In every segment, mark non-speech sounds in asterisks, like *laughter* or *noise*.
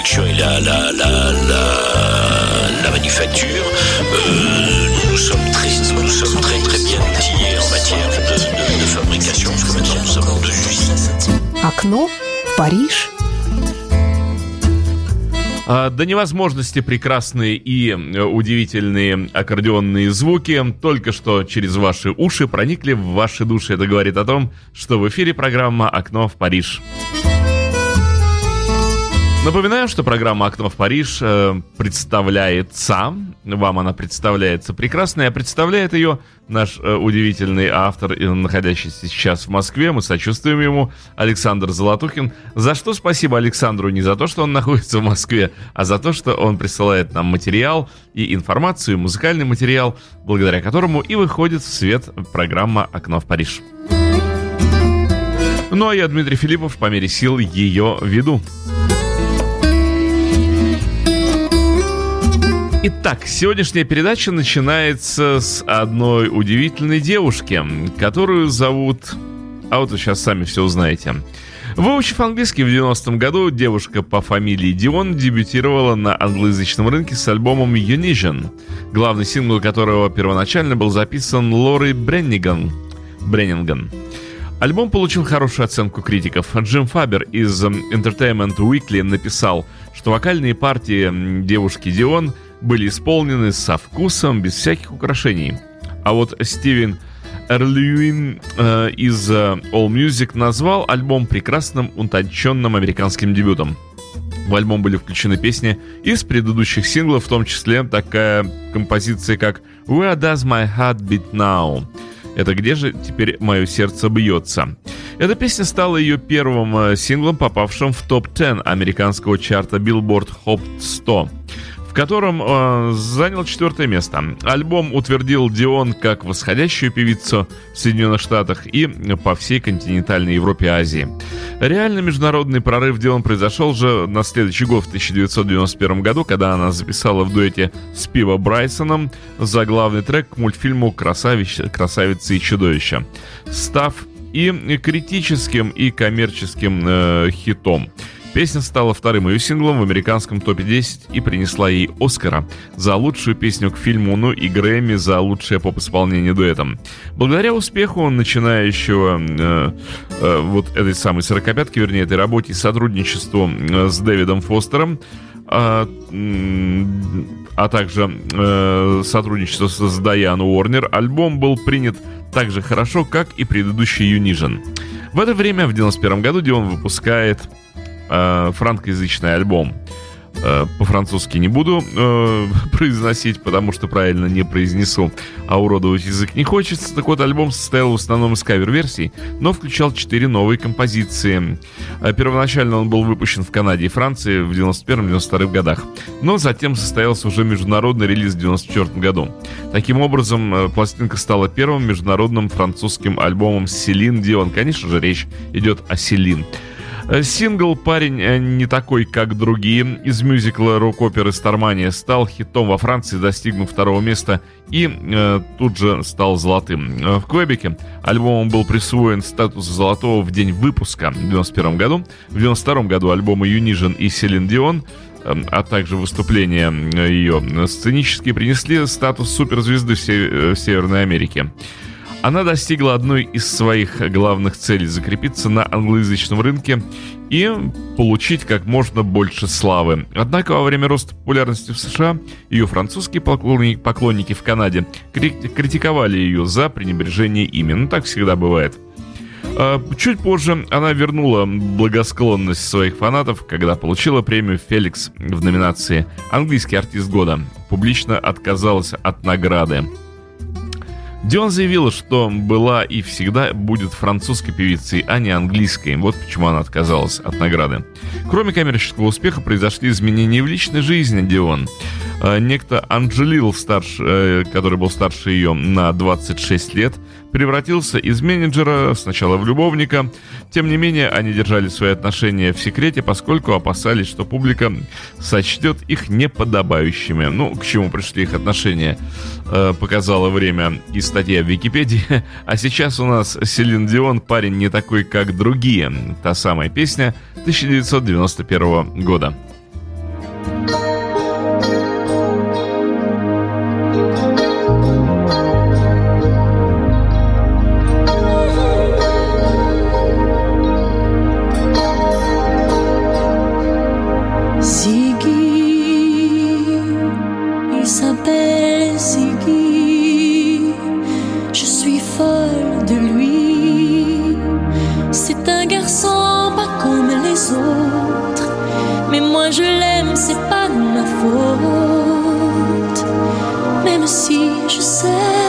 production et la, la, la, la, la manufacture, euh, nous sommes très, nous sommes très très bien outillés en matière de, de, de fabrication, parce que maintenant nous sommes deux usines. Окно в Париж. А, До невозможности прекрасные и э, удивительные аккордеонные звуки только что через ваши уши проникли в ваши души. Это говорит о том, что в эфире программа «Окно в Париж». Напоминаю, что программа «Окно в Париж» э, представляется, вам она представляется прекрасно, а представляет ее наш э, удивительный автор, находящийся сейчас в Москве. Мы сочувствуем ему, Александр Золотухин. За что спасибо Александру не за то, что он находится в Москве, а за то, что он присылает нам материал и информацию, музыкальный материал, благодаря которому и выходит в свет программа «Окно в Париж». Ну а я, Дмитрий Филиппов, по мере сил ее веду. Итак, сегодняшняя передача начинается с одной удивительной девушки, которую зовут... А вот вы сейчас сами все узнаете. Выучив английский в 90-м году, девушка по фамилии Дион дебютировала на англоязычном рынке с альбомом Unision, главный сингл которого первоначально был записан Лорой Бренниган. Бреннинган. Альбом получил хорошую оценку критиков. Джим Фабер из Entertainment Weekly написал, что вокальные партии девушки Дион – были исполнены со вкусом, без всяких украшений. А вот Стивен Эрлюин э, из э, All Music назвал альбом прекрасным, утонченным американским дебютом. В альбом были включены песни из предыдущих синглов, в том числе такая композиция, как «Where Does My Heart Beat Now?» Это «Где же теперь мое сердце бьется?» Эта песня стала ее первым э, синглом, попавшим в топ-10 американского чарта Billboard Hot 100 в котором э, занял четвертое место. Альбом утвердил Дион как восходящую певицу в Соединенных Штатах и по всей континентальной Европе и Азии. Реально международный прорыв Дион произошел же на следующий год, в 1991 году, когда она записала в дуэте с Пиво Брайсоном за главный трек к мультфильму «Красавица, «Красавица и чудовище», став и критическим, и коммерческим э, хитом. Песня стала вторым ее синглом в американском топе 10 и принесла ей Оскара за лучшую песню к фильму, ну и Грэмми за лучшее поп-исполнение дуэтом. Благодаря успеху начинающего э, э, вот этой самой сорокопятки, вернее, этой работе и сотрудничеству э, с Дэвидом Фостером, а, а также э, сотрудничество с Дайан Уорнер, альбом был принят так же хорошо, как и предыдущий Юнижен. В это время, в 91 году, Дион выпускает э, франкоязычный альбом. Э, по-французски не буду э, *laughs* произносить, потому что правильно не произнесу, а уродовать язык не хочется. Так вот, альбом состоял в основном из кавер-версий, но включал четыре новые композиции. Э, первоначально он был выпущен в Канаде и Франции в 91-92 годах, но затем состоялся уже международный релиз в 94 году. Таким образом, пластинка стала первым международным французским альбомом Селин Дион. Конечно же, речь идет о Селин. Э, сингл «Парень э, не такой, как другие» из мюзикла рок-оперы «Стармания» стал хитом во Франции, достигнув второго места и э, тут же стал золотым. Э, в Квебеке альбомом был присвоен статус золотого в день выпуска в 1991 году. В 1992 году альбомы Юнижен и Селин Дион а также выступления ее сценические принесли статус суперзвезды в Северной Америке. Она достигла одной из своих главных целей – закрепиться на англоязычном рынке и получить как можно больше славы. Однако во время роста популярности в США ее французские поклонники в Канаде критиковали ее за пренебрежение ими. Ну, так всегда бывает. А, чуть позже она вернула благосклонность своих фанатов, когда получила премию «Феликс» в номинации «Английский артист года». Публично отказалась от награды. Дион заявила, что была и всегда будет французской певицей, а не английской. Вот почему она отказалась от награды. Кроме коммерческого успеха, произошли изменения в личной жизни Дион. А, некто Анджелил, старш, э, который был старше ее на 26 лет, превратился из менеджера сначала в любовника. Тем не менее, они держали свои отношения в секрете, поскольку опасались, что публика сочтет их неподобающими. Ну, к чему пришли их отношения, э, показало время и статья в Википедии. А сейчас у нас Селин Дион, парень не такой, как другие. Та самая песня 1991 года. Même si je sais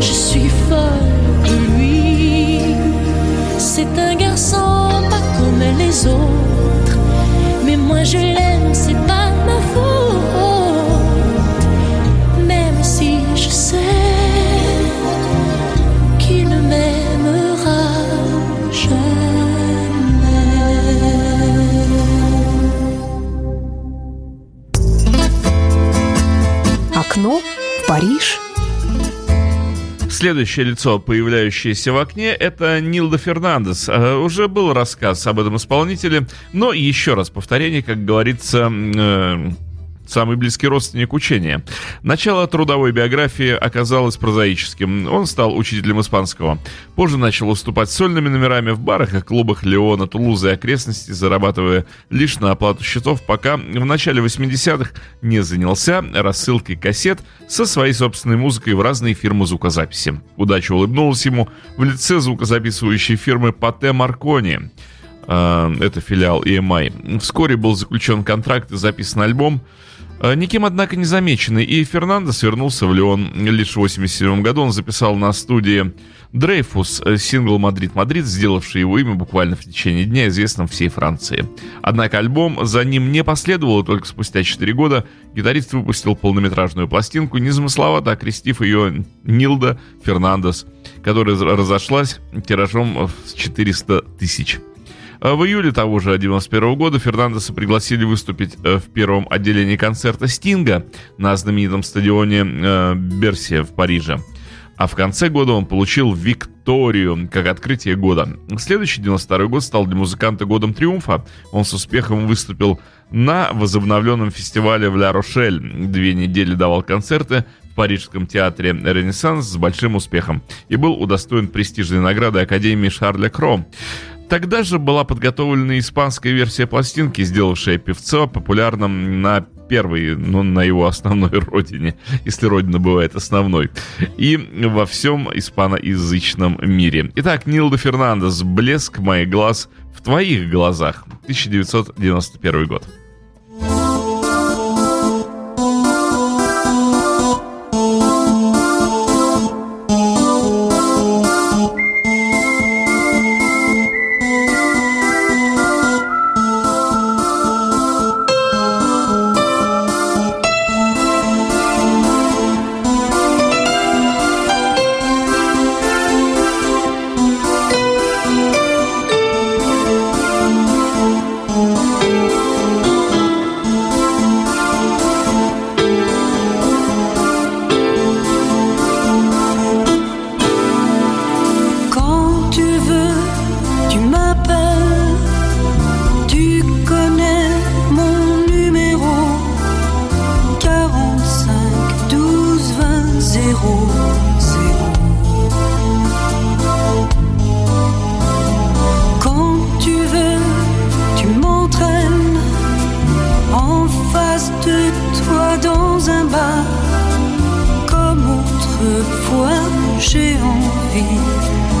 Je suis folle de lui. C'est un garçon pas comme les autres. Mais moi je l'aime, Париж. Следующее лицо, появляющееся в окне, это Нилда Фернандес. Э, Уже был рассказ об этом исполнителе, но еще раз повторение, как говорится, э, самый близкий родственник учения. Начало трудовой биографии оказалось прозаическим. Он стал учителем испанского. Позже начал выступать сольными номерами в барах и клубах Леона, Тулузы и окрестностей, зарабатывая лишь на оплату счетов, пока в начале 80-х не занялся рассылкой кассет со своей собственной музыкой в разные фирмы звукозаписи. Удача улыбнулась ему в лице звукозаписывающей фирмы Pathé Marconi. Э, Это филиал EMI. Вскоре был заключен контракт и записан альбом, Никем, однако, не замеченный, и Фернандес вернулся в Лион. Лишь в 87 году он записал на студии Dreyfus э, сингл «Мадрид-Мадрид», сделавший его имя буквально в течение дня известным всей Франции. Однако альбом за ним не последовал, и только спустя 4 года гитарист выпустил полнометражную пластинку, незамысловато окрестив ее «Нилда Фернандес», которая разошлась тиражом в 400 тысяч. А В июле того же 91 года Фернандеса пригласили выступить э, в первом отделении концерта Стинга на знаменитом стадионе э, Берсия в Париже. А в конце года он получил Викторию как открытие года. Следующий 92 год стал для музыканта годом триумфа. Он с успехом выступил на возобновленном фестивале в Ля-Рошель. Две недели давал концерты в Парижском театре «Ренессанс» с большим успехом и был удостоен престижной награды Академии Шарля Кро. Тогда же была подготовлена испанская версия пластинки, сделавшая певца популярным на первой, ну, на его основной *laughs* родине, если родина бывает основной, и во всем испаноязычном мире. Итак, Нилда Фернандес «Блеск моих глаз в твоих глазах», 1991 год. J'ai envie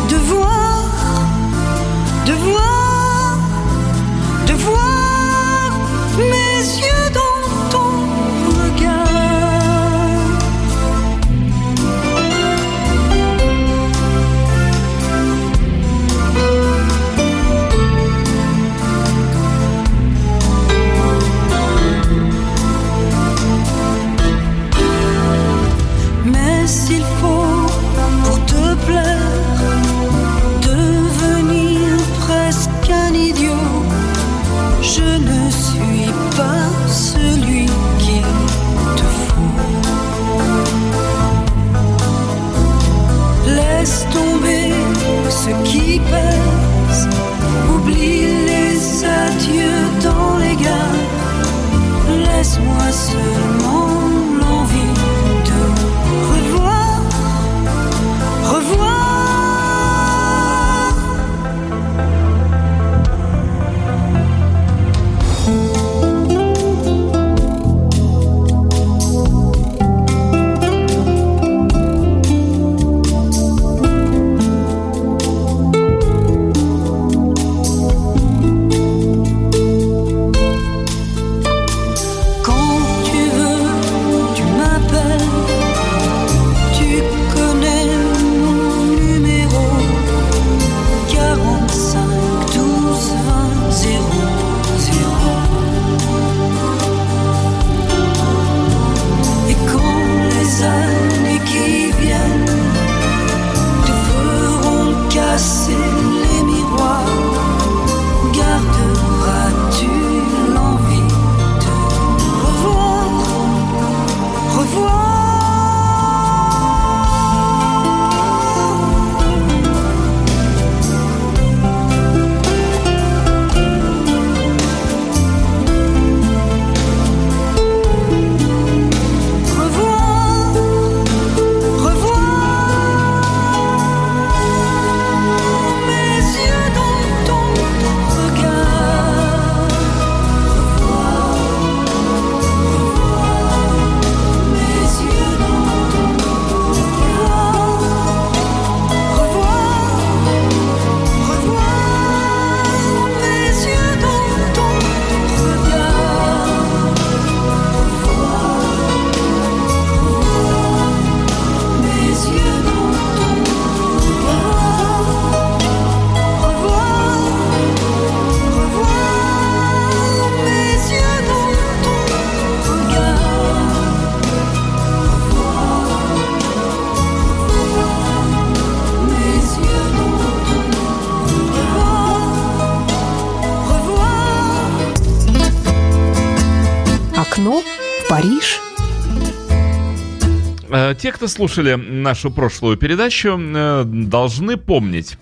Те, кто слушали нашу прошлую передачу, э, должны помнить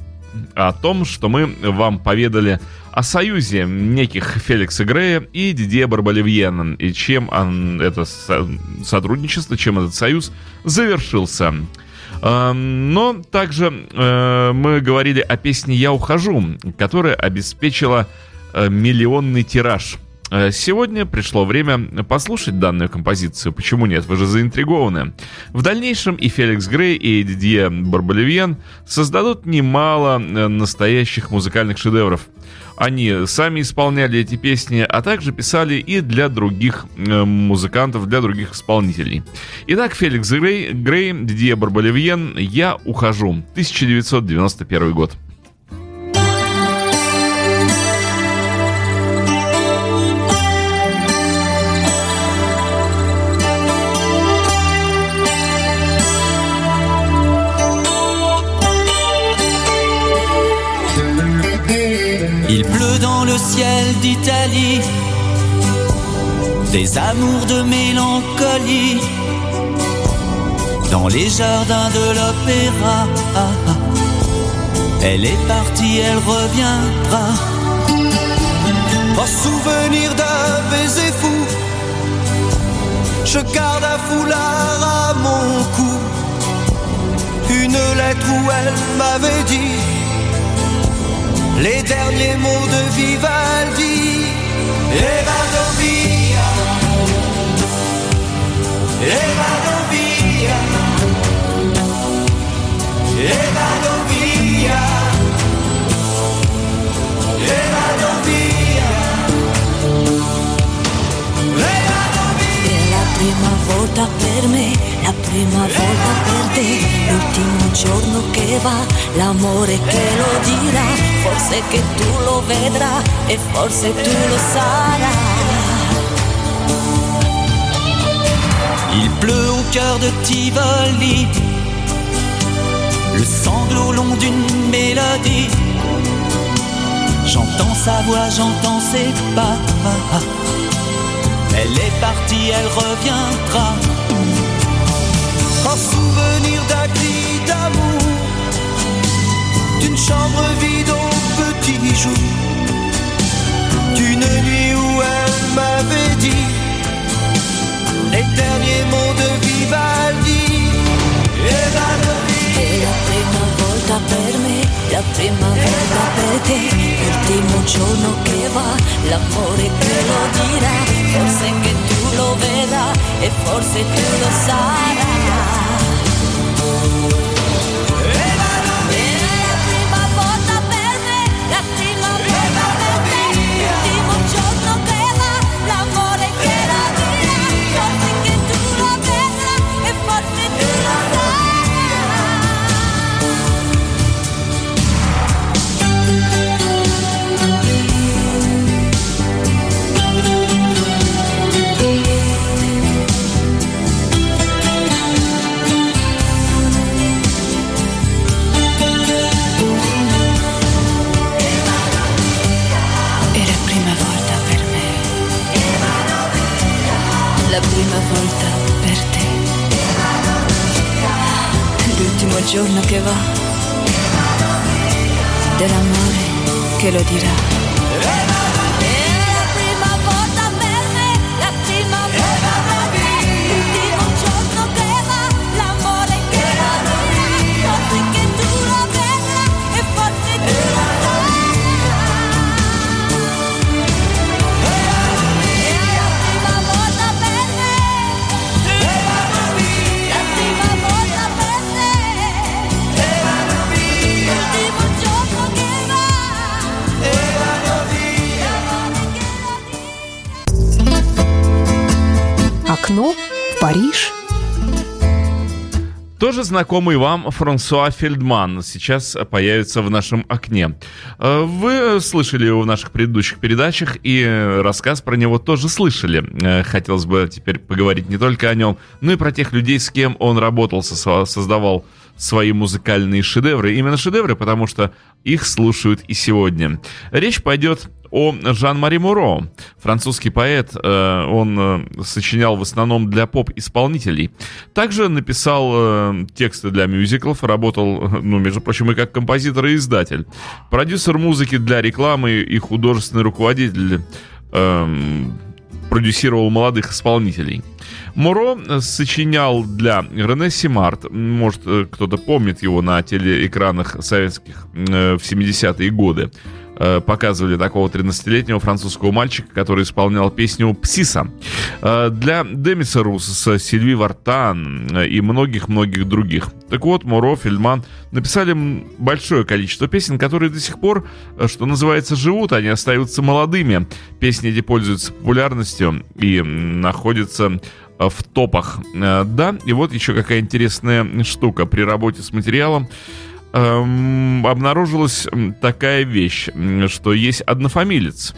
о том, что мы вам поведали о союзе неких Феликса Грея и Дидье Барболивьена, и чем это со- сотрудничество, чем этот союз завершился. Э, Но также э, мы говорили о песне «Я ухожу», которая обеспечила миллионный тираж – Сегодня пришло время послушать данную композицию. Почему нет? Вы же заинтригованы. В дальнейшем и Феликс Грей, и Дидье Барболивьен создадут немало э, настоящих музыкальных шедевров. Они сами исполняли эти песни, а также писали и для других э, музыкантов, для других исполнителей. Итак, Феликс Грей, Грей Дидье Барболивьен «Я ухожу», 1991 год. Il pleut dans le ciel d'Italie, des amours de mélancolie, dans les jardins de l'opéra. Elle est partie, elle reviendra. En souvenir d'un baiser fou, je garde un foulard à mon cou. Une lettre où elle m'avait dit les derniers mots de Vivaldi. Evado via, Evado via, Evado via, Evado via. È la prima volta per me, la prima volta per te, l'ultima giorno che va, l'amore che lo dirà, forse che tu lo vedrai e forse tu lo sarai. Il pleut au cœur de Tivoli, le sanglot long d'une mélodie. J'entends sa voix, j'entends ses pas. Elle est partie, elle reviendra. Chambre vide au petit jour, d'une nuit où elle m'avait dit les derniers mots de Vivaldi. Et va È la prima volta per me, la prima volta per te, l'ultimo giorno che va, l'amore che lo dirà, forse che tu lo vedrai e forse tu lo sarai. La prima volta per te. L'ultimo giorno che va. Dell'amore che lo dirà. Тоже знакомый вам Франсуа Фельдман сейчас появится в нашем окне. Э, Вы слышали его в наших предыдущих передачах, и рассказ про него тоже слышали. Э, Хотелось бы теперь поговорить не только о нем, но и про тех людей, с кем он работал, со- создавал свои музыкальные шедевры. Именно шедевры, потому что их слушают и сегодня. Речь пойдет о Жан-Мари Муро, французский поэт. э, Он э, сочинял в основном для поп-исполнителей. Также написал э, тексты для мюзиклов, работал, *laughs* ну, между прочим, и как композитор и издатель. Продюсер музыки для рекламы и художественный руководитель эм, продюсировал молодых исполнителей. Муро сочинял для Рене Симарт, может, кто-то помнит его на телеэкранах советских в 70-е годы. Э, Показывали такого 13-летнего французского мальчика, который исполнял песню «Псиса». Э, Для Демиса Руссоса, Сильви Вартан э, и многих-многих других. Так вот, Муро, Фельдман написали большое количество песен, которые до сих пор, что называется, живут, они остаются молодыми. Песни эти пользуются популярностью и находятся в топах. Да, и вот еще какая интересная штука. При работе с материалом эм, обнаружилась такая вещь, что есть однофамилец.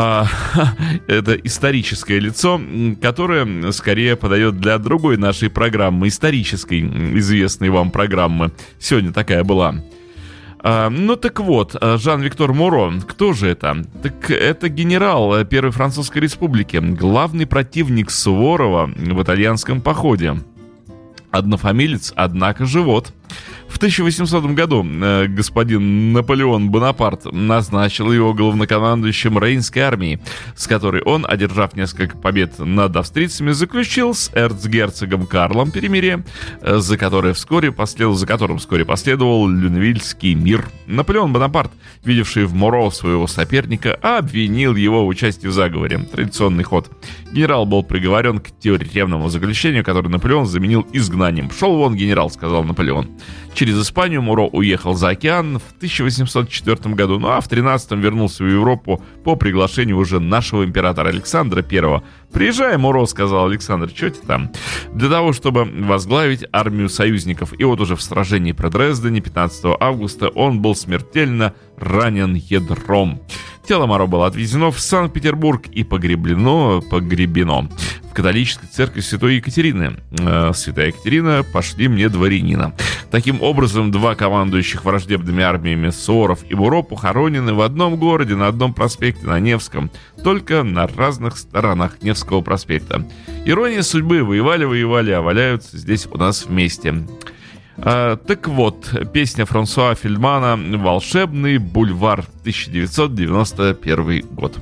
А, *laughs* это историческое лицо, которое скорее подает для другой нашей программы, исторической, известной вам программы. Сегодня такая была. А, ну так вот, а, Жан-Виктор Муро, кто же это? Так это генерал э, Первой Французской Республики, главный противник Суворова в итальянском походе. Однофамилец, однако живот. В 1800 году э, господин Наполеон Бонапарт назначил его главнокомандующим Рейнской армии, с которой он, одержав несколько побед над австрийцами, заключил с эрцгерцогом Карлом перемирие, э, за которое вскоре последовал, за которым вскоре последовал Люнвильский мир. Наполеон Бонапарт, видевший в Моро своего соперника, обвинил его в участии в заговоре. Традиционный ход. Генерал был приговорен к тюремному заключению, которое Наполеон заменил изгнанием. «Шел вон, генерал», — сказал Наполеон. Через Испанию Муро уехал за океан в 1804 году, ну а в 13 вернулся в Европу по приглашению уже нашего императора Александра I. «Приезжай, Муро», — сказал Александр, — «что ты там?» Для того, чтобы возглавить армию союзников. И вот уже в сражении при Дрездене 15 августа он был смертельно ранен ядром. Тело Моро было отвезено в Санкт-Петербург и погреблено, погребено в католической церкви Святой Екатерины. Э, Святая Екатерина, пошли мне дворянина. Таким образом, два командующих враждебными армиями Суворов и Буро похоронены в одном городе, на одном проспекте, на Невском, только на разных сторонах Невского проспекта. Ирония судьбы, воевали-воевали, а валяются здесь у нас вместе. А, так вот, песня Франсуа Фельдмана «Волшебный бульвар» 1991 год.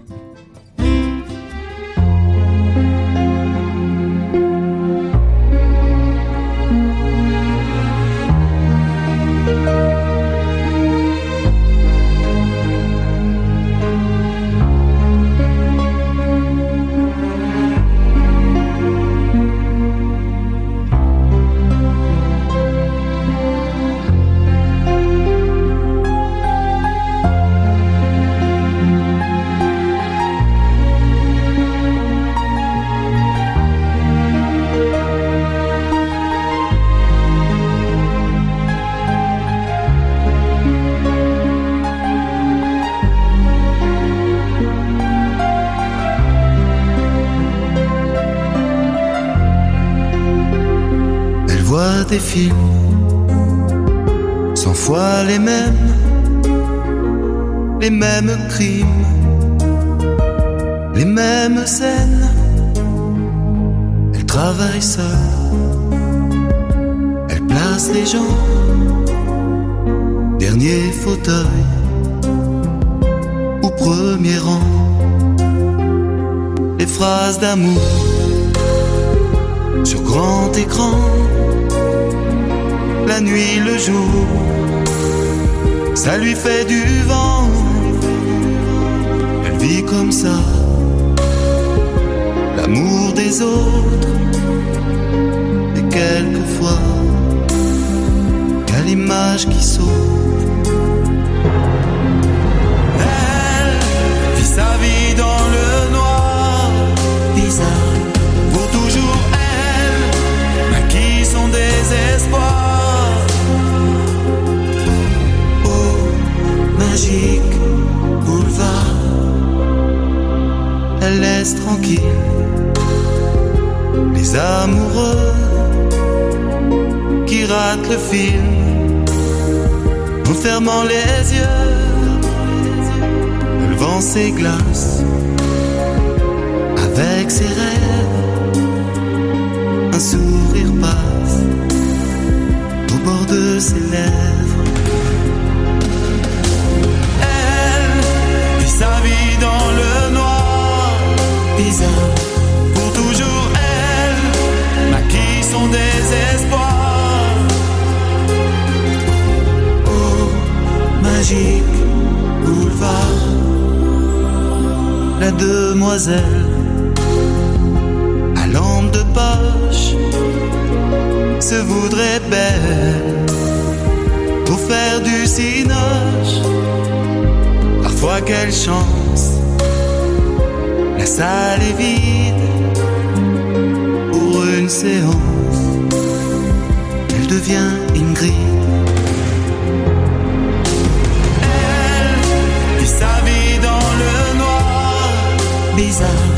Elle laisse tranquille les amoureux qui ratent le film en fermant les yeux. Elle vend ses glaces avec ses rêves. Un sourire passe au bord de ses lèvres. Bizarre, pour toujours elle maquille son désespoir. Oh, magique boulevard, la demoiselle à lampe de poche se voudrait belle pour faire du cinoche. Parfois quelle chance, la salle est vide pour une séance. Elle devient Ingrid. Elle vit sa vie dans le noir, bizarre.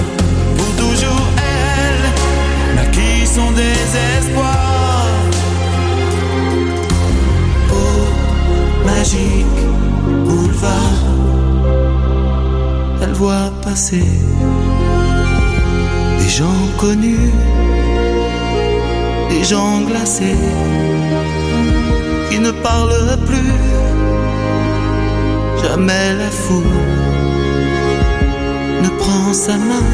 Pour toujours elle maquille son désespoir. Oh, magique boulevard voit passer des gens connus, des gens glacés qui ne parlent plus. Jamais la foule ne prend sa main,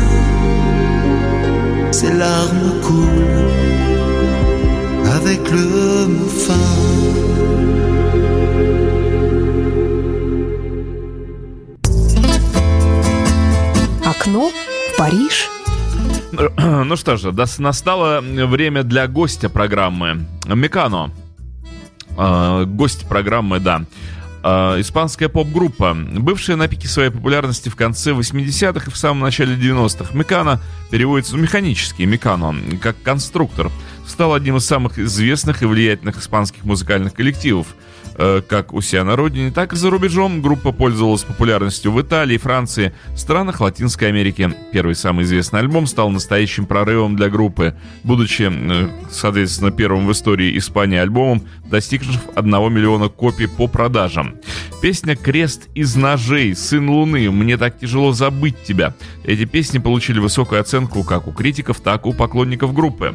ses larmes coulent avec le mot fin. Париж. *clears throat* Ну что же, настало время для гостя программы. Микано, Э, гость программы, да. Э, испанская поп-группа, бывшая на пике своей популярности в конце 80-х и в самом начале 90-х. Мекана переводится, ну, механический, Мекано, как конструктор, стал одним из самых известных и влиятельных испанских музыкальных коллективов – как у себя на родине, так и за рубежом. Группа пользовалась популярностью в Италии, Франции, странах Латинской Америки. Первый самый известный альбом стал настоящим прорывом для группы, будучи, э, соответственно, первым в истории Испании альбомом, достигшим 1 миллиона копий по продажам. Песня «Крест из ножей», «Сын Луны», «Мне так тяжело забыть тебя». Эти песни получили высокую оценку как у критиков, так и у поклонников группы.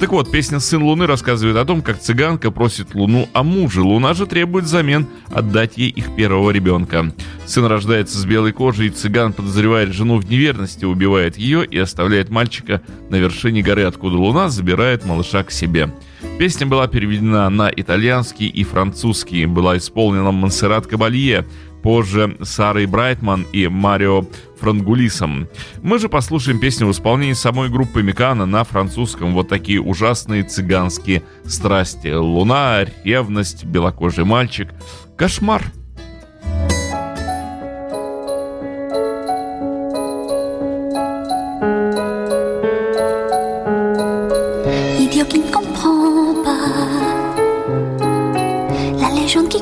Так вот, песня «Сын Луны» рассказывает о том, как цыганка просит Луну о муже. Луна же требует взамен отдать ей их первого ребенка. Сын рождается с белой кожей, и цыган подозревает жену в неверности, убивает ее и оставляет мальчика на вершине горы, откуда Луна забирает малыша к себе. Песня была переведена на итальянский и французский, была исполнена Монсеррат Кабалье, позже Сарой Брайтман и Марио Франгулисом. Мы же послушаем песню в исполнении самой группы Микана на французском «Вот такие ужасные цыганские страсти». Луна, ревность, белокожий мальчик. Кошмар.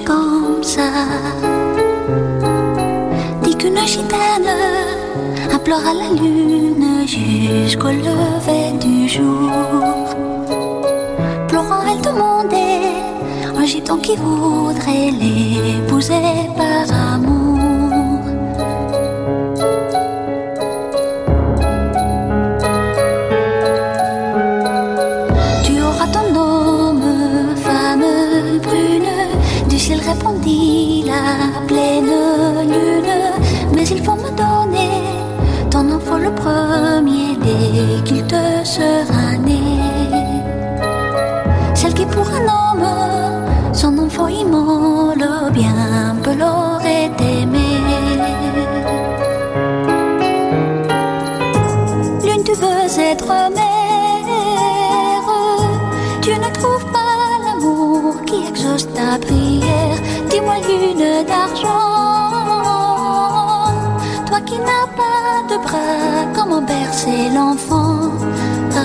Comme ça implore à la lune jusqu'au lever du jour. Pleurant, elle demandait un gitan qui voudrait l'épouser par amour. Dès qu'il te sera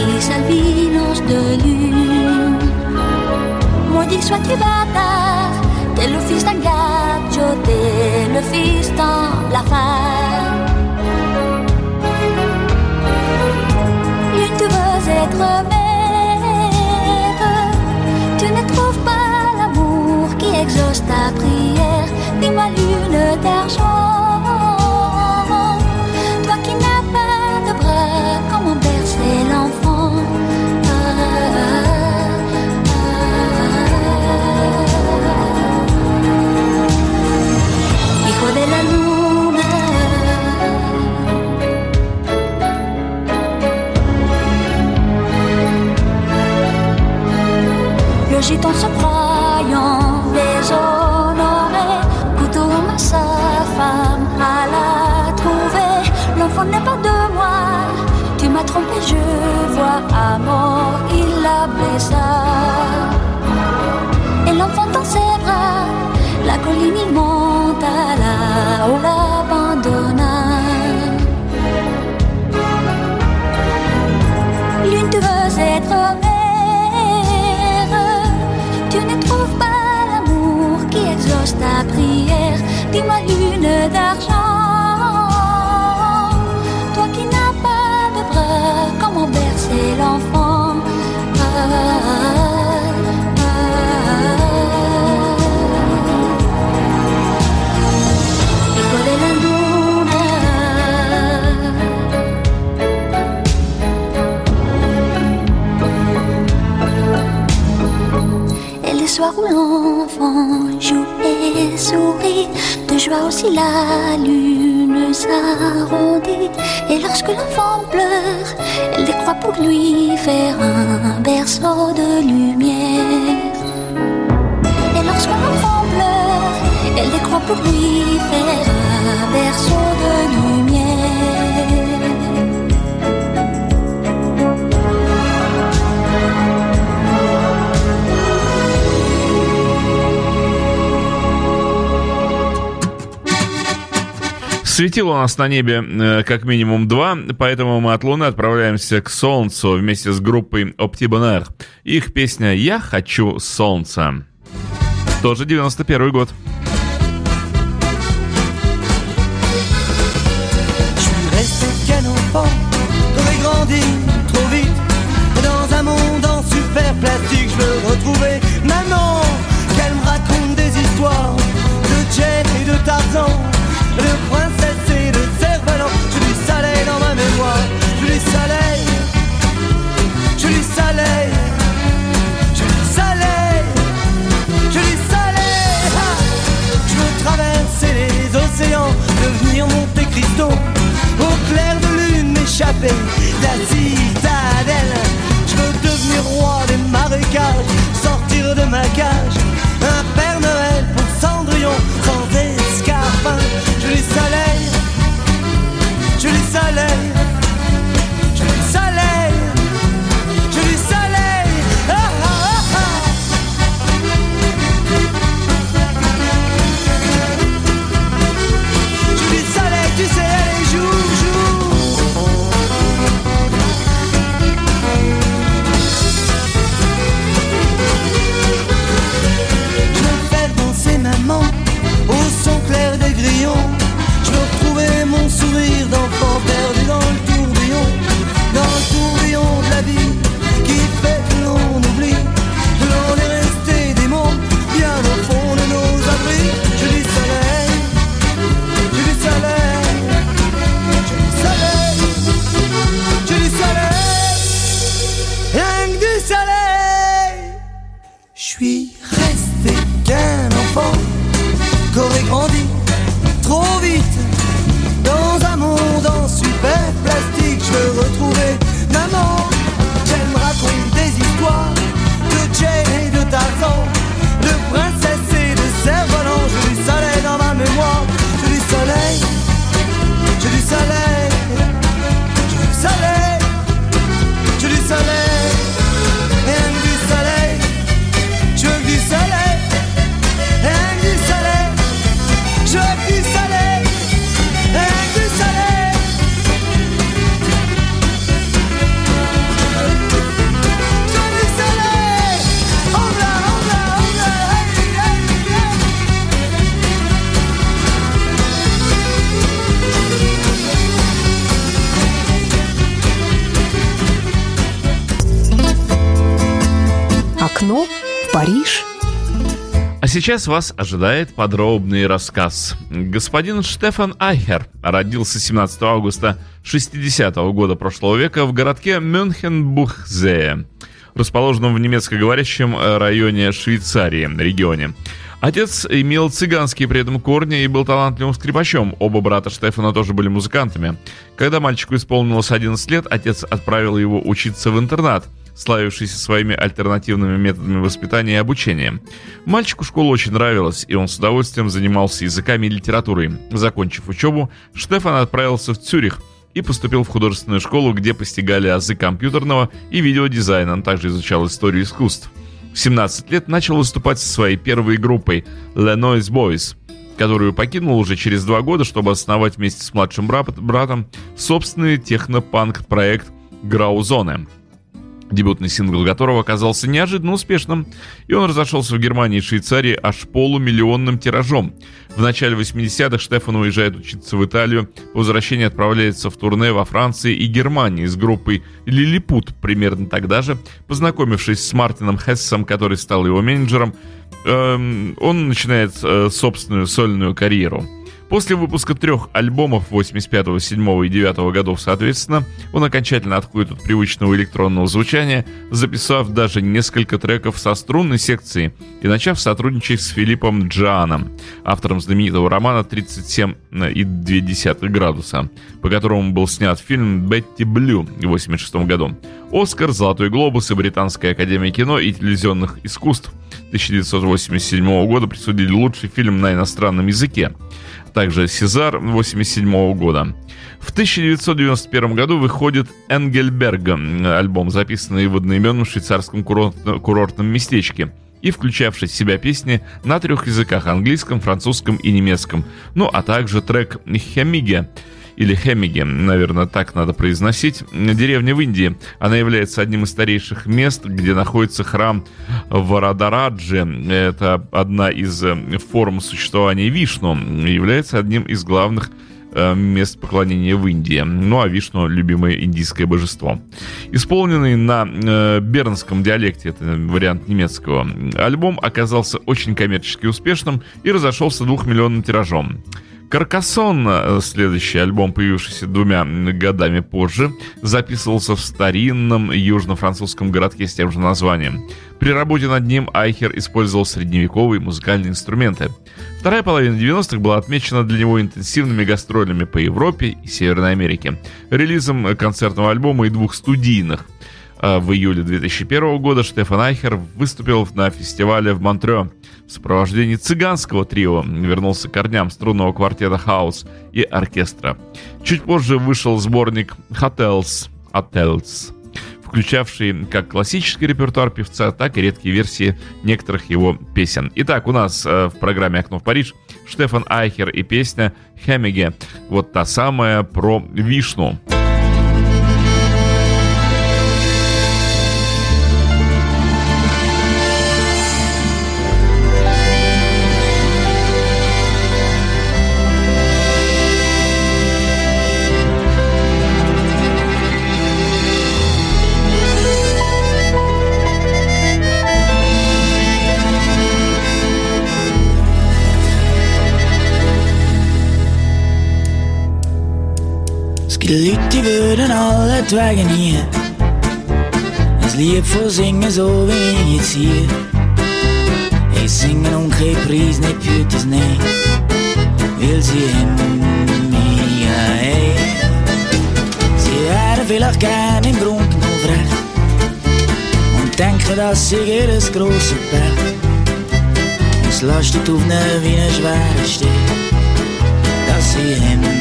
fils albinos de lune. Maudit sois-tu bâtard, t'es le fils d'un gacho, t'es le fils d'un blafard. Lune, tu veux être mère, tu ne trouves pas l'amour qui exauce ta prière. Dis-moi, lune d'argent, 多少？Où l'enfant joue et sourit, de joie aussi la lune s'arrondit. Et lorsque l'enfant pleure, elle décroît pour lui faire un berceau de lumière. Светило у нас на небе э, как минимум два, поэтому мы от Луны отправляемся к Солнцу вместе с группой Оптибонер. Их песня «Я хочу солнца». Тоже 91 год. Au clair de lune m'échapper de la citadelle. Je veux devenir roi des marécages, sortir de ma cage, un Père Noël pour Cendrillon, sans escarpin. Je du soleil, je du soleil, сейчас вас ожидает подробный рассказ. Господин Штефан Айхер родился 17 августа 60 года прошлого века в городке Мюнхен-Бухзее, расположенном в немецкоговорящем районе Швейцарии, регионе. Отец имел цыганские при этом корни и был талантливым скрипачом. Оба брата Штефана тоже были музыкантами. Когда мальчику исполнилось 11 лет, отец отправил его учиться в интернат – славившийся своими альтернативными методами воспитания и обучения. Мальчику школа очень нравилась, и он с удовольствием занимался языками и литературой. Закончив учебу, Штефан отправился в Цюрих и поступил в художественную школу, где постигали азы компьютерного и видеодизайна, он также изучал историю искусств. В 17 лет начал выступать со своей первой группой The Noise Boys, которую покинул уже через два года, чтобы основать вместе с младшим брат- братом собственный технопанк-проект Граузоне дебютный сингл которого оказался неожиданно успешным, и он разошелся в Германии и Швейцарии аж полумиллионным тиражом. В начале 80-х Штефан уезжает учиться в Италию, по возвращении отправляется в турне во Франции и Германии с группой «Лилипут» примерно тогда же, познакомившись с Мартином Хессом, который стал его менеджером, эм, он начинает э, собственную сольную карьеру. После выпуска трех альбомов 85, 7 и 9 годов, соответственно, он окончательно отходит от привычного электронного звучания, записав даже несколько треков со струнной секцией и начав сотрудничать с Филиппом Джаном, автором знаменитого романа «37,2 градуса», по которому был снят фильм «Бетти Блю» в 86 году. «Оскар», «Золотой глобус» и Британская академия кино и телевизионных искусств 1987 года присудили лучший фильм на иностранном языке также «Сезар» 1987 года. В 1991 году выходит «Энгельберга», альбом, записанный в одноименном швейцарском курортном местечке и включавший в себя песни на трех языках – английском, французском и немецком, ну а также трек «Хемиге», или Хемиге, наверное, так надо произносить, деревня в Индии. Она является одним из старейших мест, где находится храм Варадараджи. Это одна из э, форм существования Вишну, является одним из главных э, мест поклонения в Индии. Ну а Вишну – любимое индийское божество. Исполненный на э, бернском диалекте, это вариант немецкого, альбом оказался очень коммерчески успешным и разошелся двухмиллионным тиражом. Каркасон, э, следующий альбом, появившийся двумя годами позже, записывался в старинном южно-французском городке с тем же названием. При работе над ним Айхер использовал средневековые музыкальные инструменты. Вторая половина 90-х была отмечена для него интенсивными гастролями по Европе и Северной Америке, релизом концертного альбома и двух студийных – а в июле 2001 года Штефан Айхер выступил на фестивале в Монтрео в сопровождении цыганского трио, вернулся к корням струнного квартета «Хаус» и оркестра. Чуть позже вышел сборник «Hotels», «Hotels», включавший как классический репертуар певца, так и редкие версии некоторых его песен. Итак, у нас э, в программе «Окно в Париж» Штефан Айхер и песня «Хемиге». Вот та самая про вишну. De lied die worden alle dwagen hier. Es Lied vor singen so wie ich jetzt hier. Ich singe und kein Preis, nicht für Nein. Will sie in mir ein. Sie wären vielleicht gern im Grund noch recht. Und denken, dass sie ihr das große Pech. Und es lastet auf ihnen wie ein schwerer Stich. Dass sie in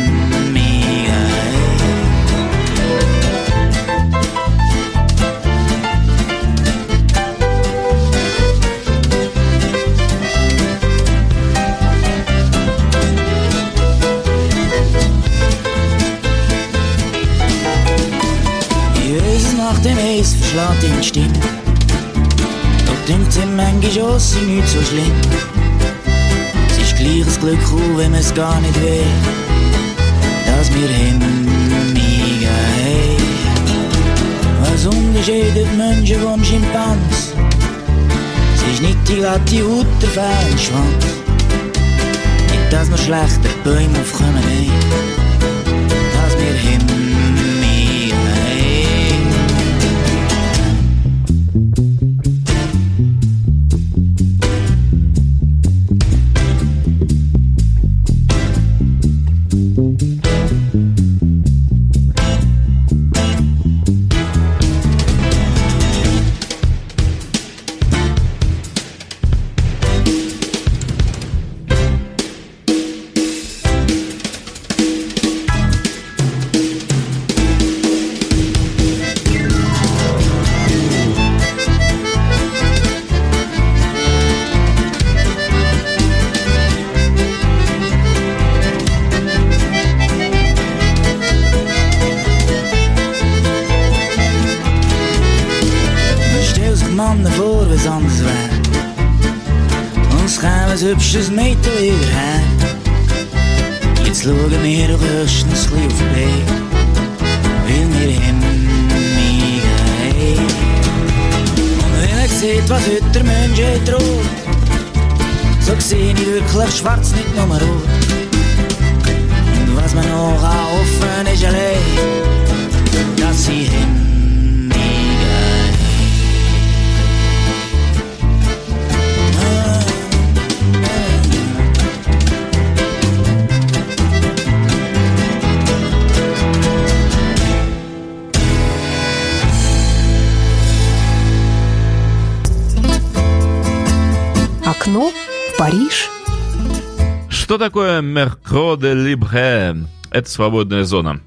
Eis verschlägt ihn Stimme. Doch dünkt ihm manchmal auch, sie nicht so schlimm. Es ist gleich ein Glück, auch wenn es gar nicht weh, dass wir hemmigen haben. Was unterscheidet Menschen vom Schimpans? Es ist nicht die glatte Haut, der Schwanz. Nicht, dass wir schlechter Bäume aufkommen, nein. mannen voor we anders waren. Ons gaan we hupsjes mee te leren. Jetzt schauen wir doch erstens ein auf Play, weil wir haben mega hey. Und wenn ihr seht, was heute der Mensch droht, so sehe ich wirklich schwarz, nicht nur rot. Und was man noch offen ist, allein, dass sie hin Окно в Париж. Что такое «Mercredi de Libre»? Это свободная зона.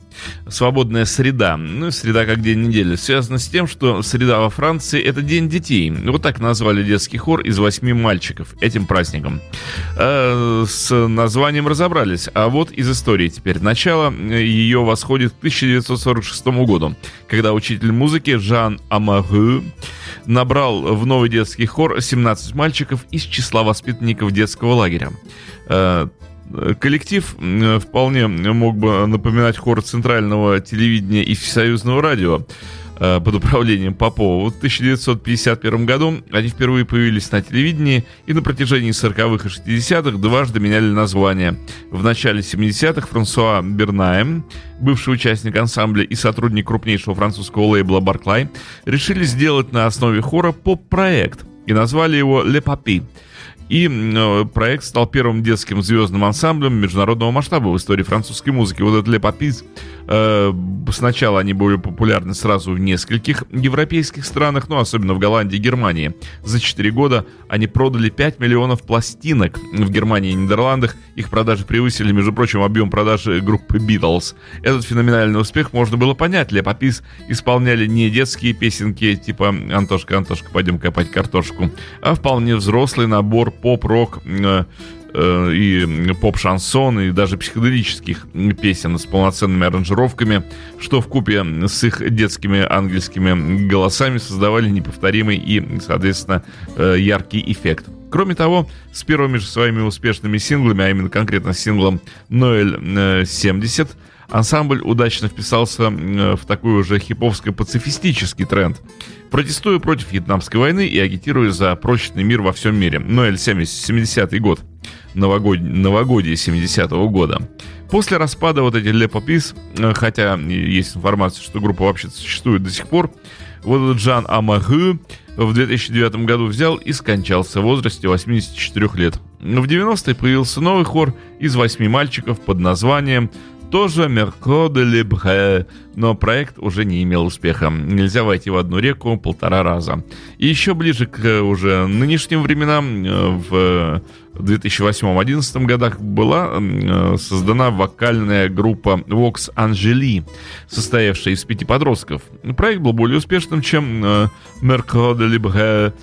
Свободная среда. Ну, среда как день недели. Связано с тем, что среда во Франции – это день детей. Вот так назвали детский хор из восьми мальчиков этим праздником. Э, с названием разобрались. А вот из истории теперь. Начало ее восходит к 1946 году, когда учитель музыки Жан Амагу набрал в новый детский хор 17 мальчиков из числа воспитанников детского лагеря. Коллектив э, вполне мог бы напоминать хор центрального телевидения и всесоюзного радио э, под управлением Попова. Вот в 1951 году они впервые появились на телевидении и на протяжении 40-х и 60-х дважды меняли название. В начале 70-х Франсуа Бернаем, бывший участник ансамбля и сотрудник крупнейшего французского лейбла Барклай, решили сделать на основе хора поп-проект и назвали его «Le Papi». И э, проект стал первым детским звездным ансамблем международного масштаба в истории французской музыки. Вот этот Ле Папиз, э, сначала они были популярны сразу в нескольких европейских странах, но особенно в Голландии и Германии. За 4 года они продали 5 миллионов пластинок в Германии и Нидерландах. Их продажи превысили, между прочим, объем продажи группы Beatles. Этот феноменальный успех можно было понять. Ле Папиз исполняли не детские песенки типа «Антошка, Антошка, пойдем копать картошку», а вполне взрослый набор поп-рок э, э, и поп-шансон, и даже психоделических песен с полноценными аранжировками, что в купе с их детскими ангельскими голосами создавали неповторимый и, соответственно, э, яркий эффект. Кроме того, с первыми же своими успешными синглами, а именно конкретно синглом «Ноэль 70», ансамбль удачно вписался в такой уже хиповско-пацифистический тренд, протестуя против Вьетнамской войны и агитируя за прочный мир во всем мире. Ноэль 70, й год, новогод... новогодие 70-го года. После распада вот этих Лепопис, хотя есть информация, что группа вообще существует до сих пор, вот этот Жан Амагы в 2009 году взял и скончался в возрасте 84 лет. В 90-е появился новый хор из восьми мальчиков под названием тоже Мерко де Лебре, но проект уже не имел успеха. Нельзя войти в одну реку полтора раза. И еще ближе к уже нынешним временам, э, в 2008-2011 годах была э, создана вокальная группа Vox Angeli, состоявшая из пяти подростков. Проект был более успешным, чем Mercredi de Libre,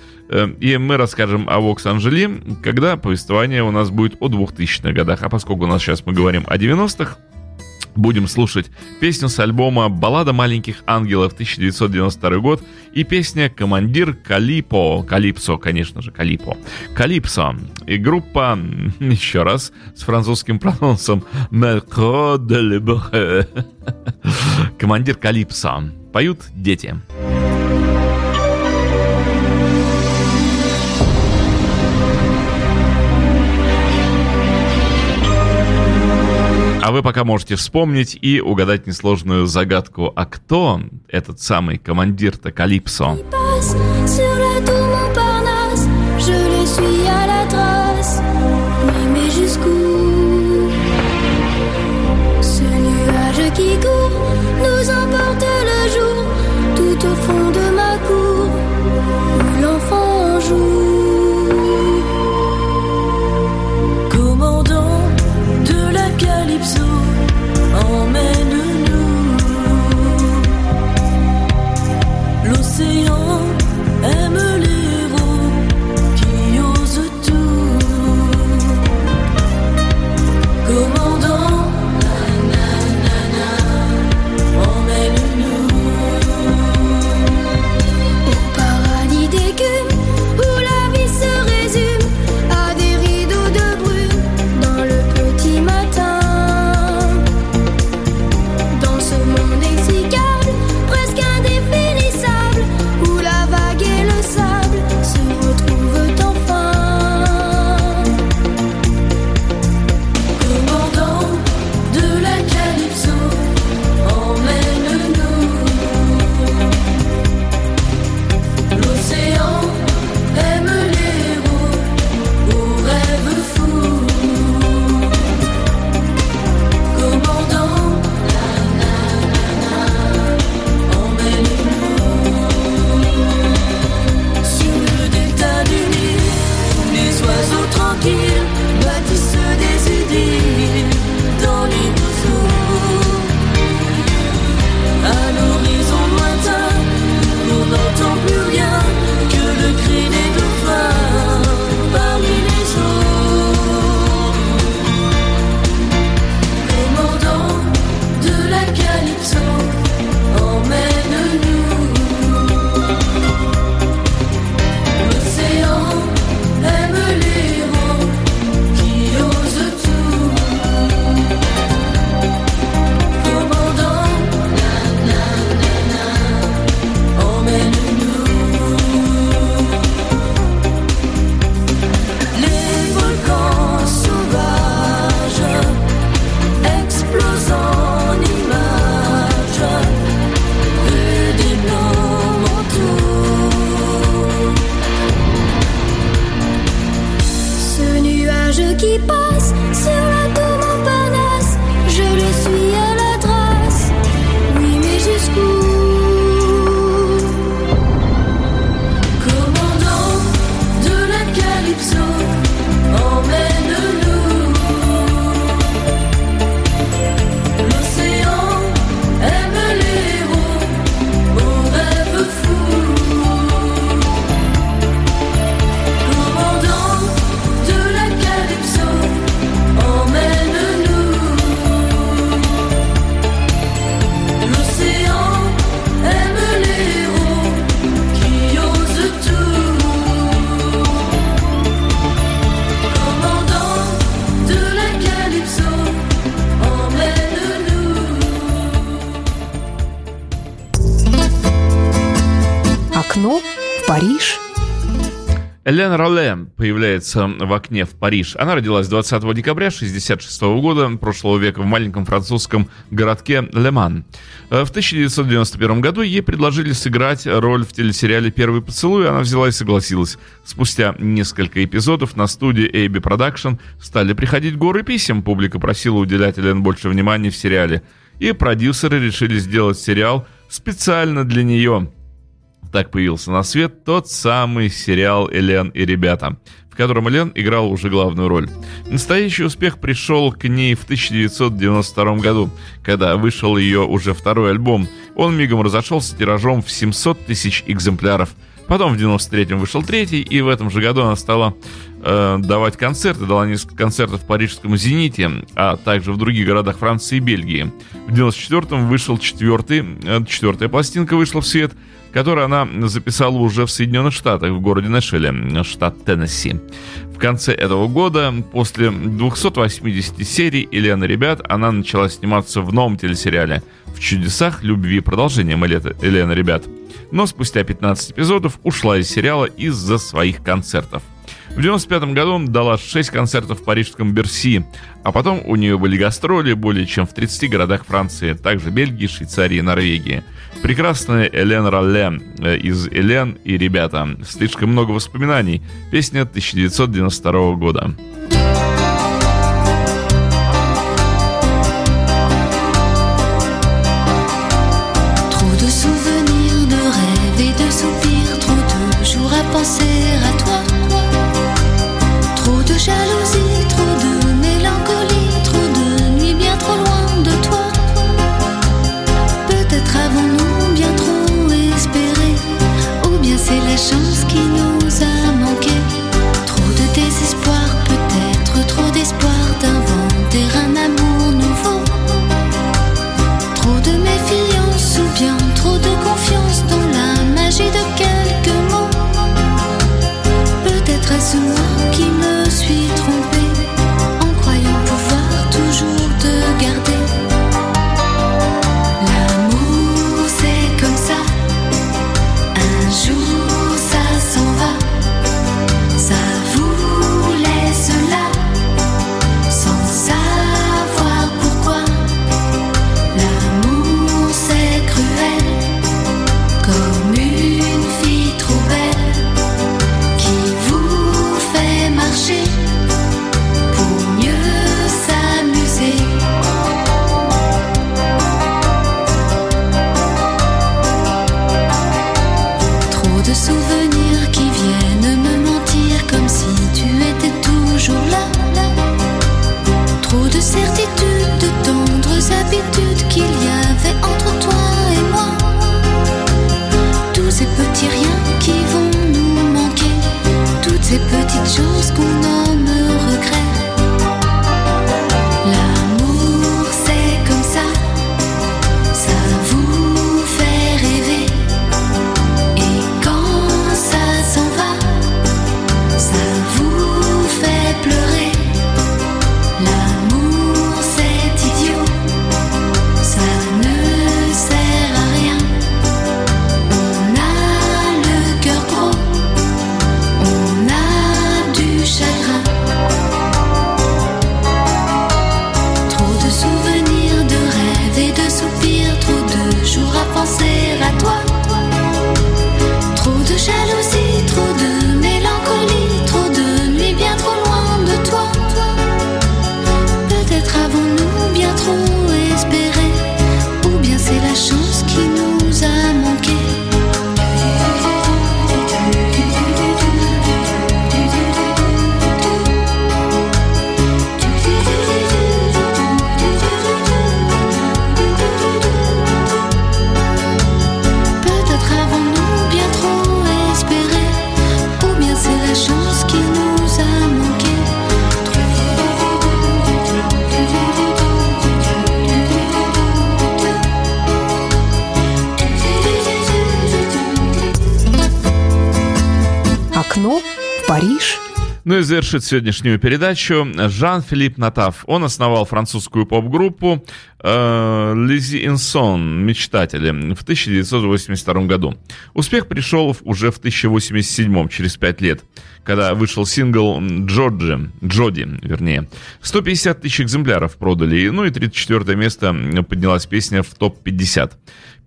и мы расскажем о Vox Angeli, когда повествование у нас будет о 2000-х годах. А поскольку у нас сейчас мы говорим о 90-х, Будем слушать песню с альбома «Баллада маленьких ангелов» 1992 год и песня «Командир Калипо». Калипсо, конечно же, Калипо. Калипсо. И группа, еще раз, с французским прононсом «Меркро де Лебре». Командир Калипсо. Поют дети. Дети. А вы пока можете вспомнить и угадать несложную загадку. А кто этот самый командир-то Калипсо? qui Элен Роле появляется в окне в Париж. Она родилась 20 декабря 1966 года прошлого века в маленьком французском городке Леман. Э, в 1991 году ей предложили сыграть роль в телесериале «Первый поцелуй», она взяла и согласилась. Спустя несколько эпизодов на студии AB Production стали приходить горы писем, публика просила уделять Элен больше внимания в сериале. И продюсеры решили сделать сериал специально для нее – так появился на свет тот самый сериал «Элен и ребята», в котором Элен играла уже главную роль. Настоящий успех пришел к ней в 1992 году, когда вышел ее уже второй альбом. Он мигом разошелся тиражом в 700 тысяч экземпляров. Потом в 93-м вышел третий, и в этом же году она стала э, давать концерты, дала несколько концертов в парижском «Зените», а также в других городах Франции и Бельгии. В 94-м вышел четвертый, э, четвертая пластинка вышла в свет – который она записала уже в Соединенных Штатах, в городе Нэшвилле, штат Теннесси. В конце этого года, после 280 серий «Елена, ребят», она начала сниматься в новом телесериале «В чудесах любви» продолжение «Елена, ребят». Но спустя 15 эпизодов ушла из сериала из-за своих концертов. В 95 году дала 6 концертов в парижском Берси, а потом у нее были гастроли более чем в 30 городах Франции, также Бельгии, Швейцарии и Норвегии. Прекрасная Элен Ролле э, из «Элен и ребята». Слишком много воспоминаний. Песня 1992 года. Париж Ну и завершит сегодняшнюю передачу Жан-Филипп Натав. Он основал французскую поп-группу Лизи Инсон «Мечтатели» в 1982 году. Успех пришел уже в 1087, через пять лет, когда вышел сингл «Джорджи», «Джоди», вернее. 150 тысяч экземпляров продали, ну и 34 место поднялась песня в топ-50.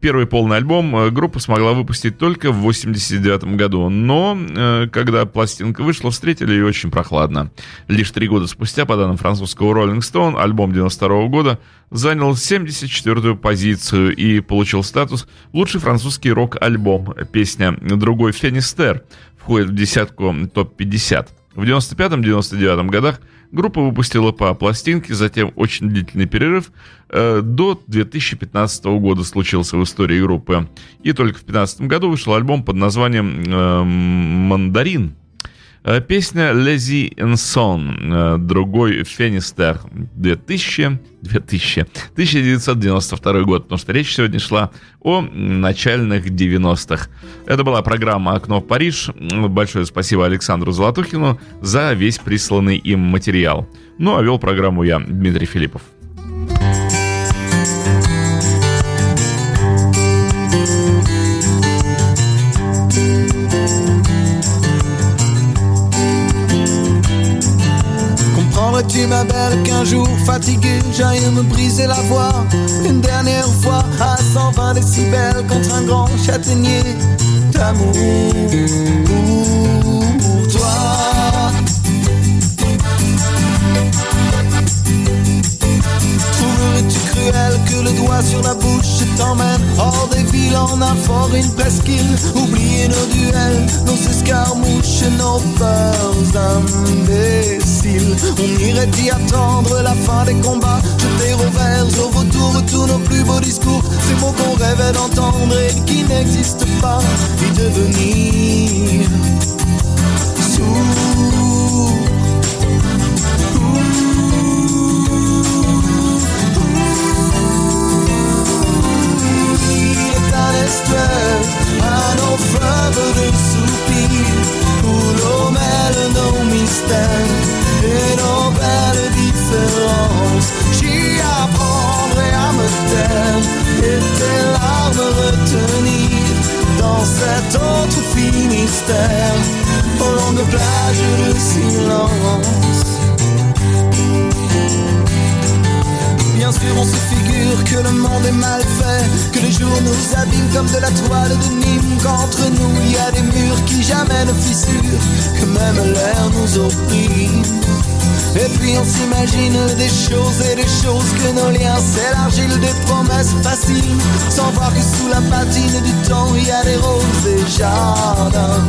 Первый полный альбом э, группа смогла выпустить только в 89 году, но э, когда пластинка вышла, встретили ее очень прохладно. Лишь три года спустя, по данным французского Rolling Stone, альбом 92 года занял 74-ю позицию и получил статус «Лучший французский рок-альбом». Песня «Другой Фенистер» входит в десятку топ-50. В 95-99 годах группа выпустила по пластинке, затем очень длительный перерыв э, до 2015 года случился в истории группы. И только в 2015 году вышел альбом под названием э, «Мандарин». Э, песня «Лези Энсон», другой «Фенистер» 2000, 2000, 1992 год, потому что речь сегодня шла о начальных 90-х. Это была программа «Окно в Париж». Большое спасибо Александру Золотухину за весь присланный им материал. Ну, а вел программу я, Дмитрий Филиппов. Tu ma belle qu'un jour fatigué j'aille me briser la voix. Une dernière fois à 120 décibels contre un grand châtaignier d'amour sur la bouche t'emmène hors des villes en un fort, une presqu'île Oublier nos duels, nos escarmouches, nos peurs imbéciles. On irait y attendre la fin des combats, jeter au verre, au vautour tous nos plus beaux discours. Ces mots qu'on rêvait d'entendre et qui n'existent pas, et devenir choses et des choses que nos liens s'élargissent, des promesses faciles, sans voir que sous la patine du temps il y a des roses et jardins.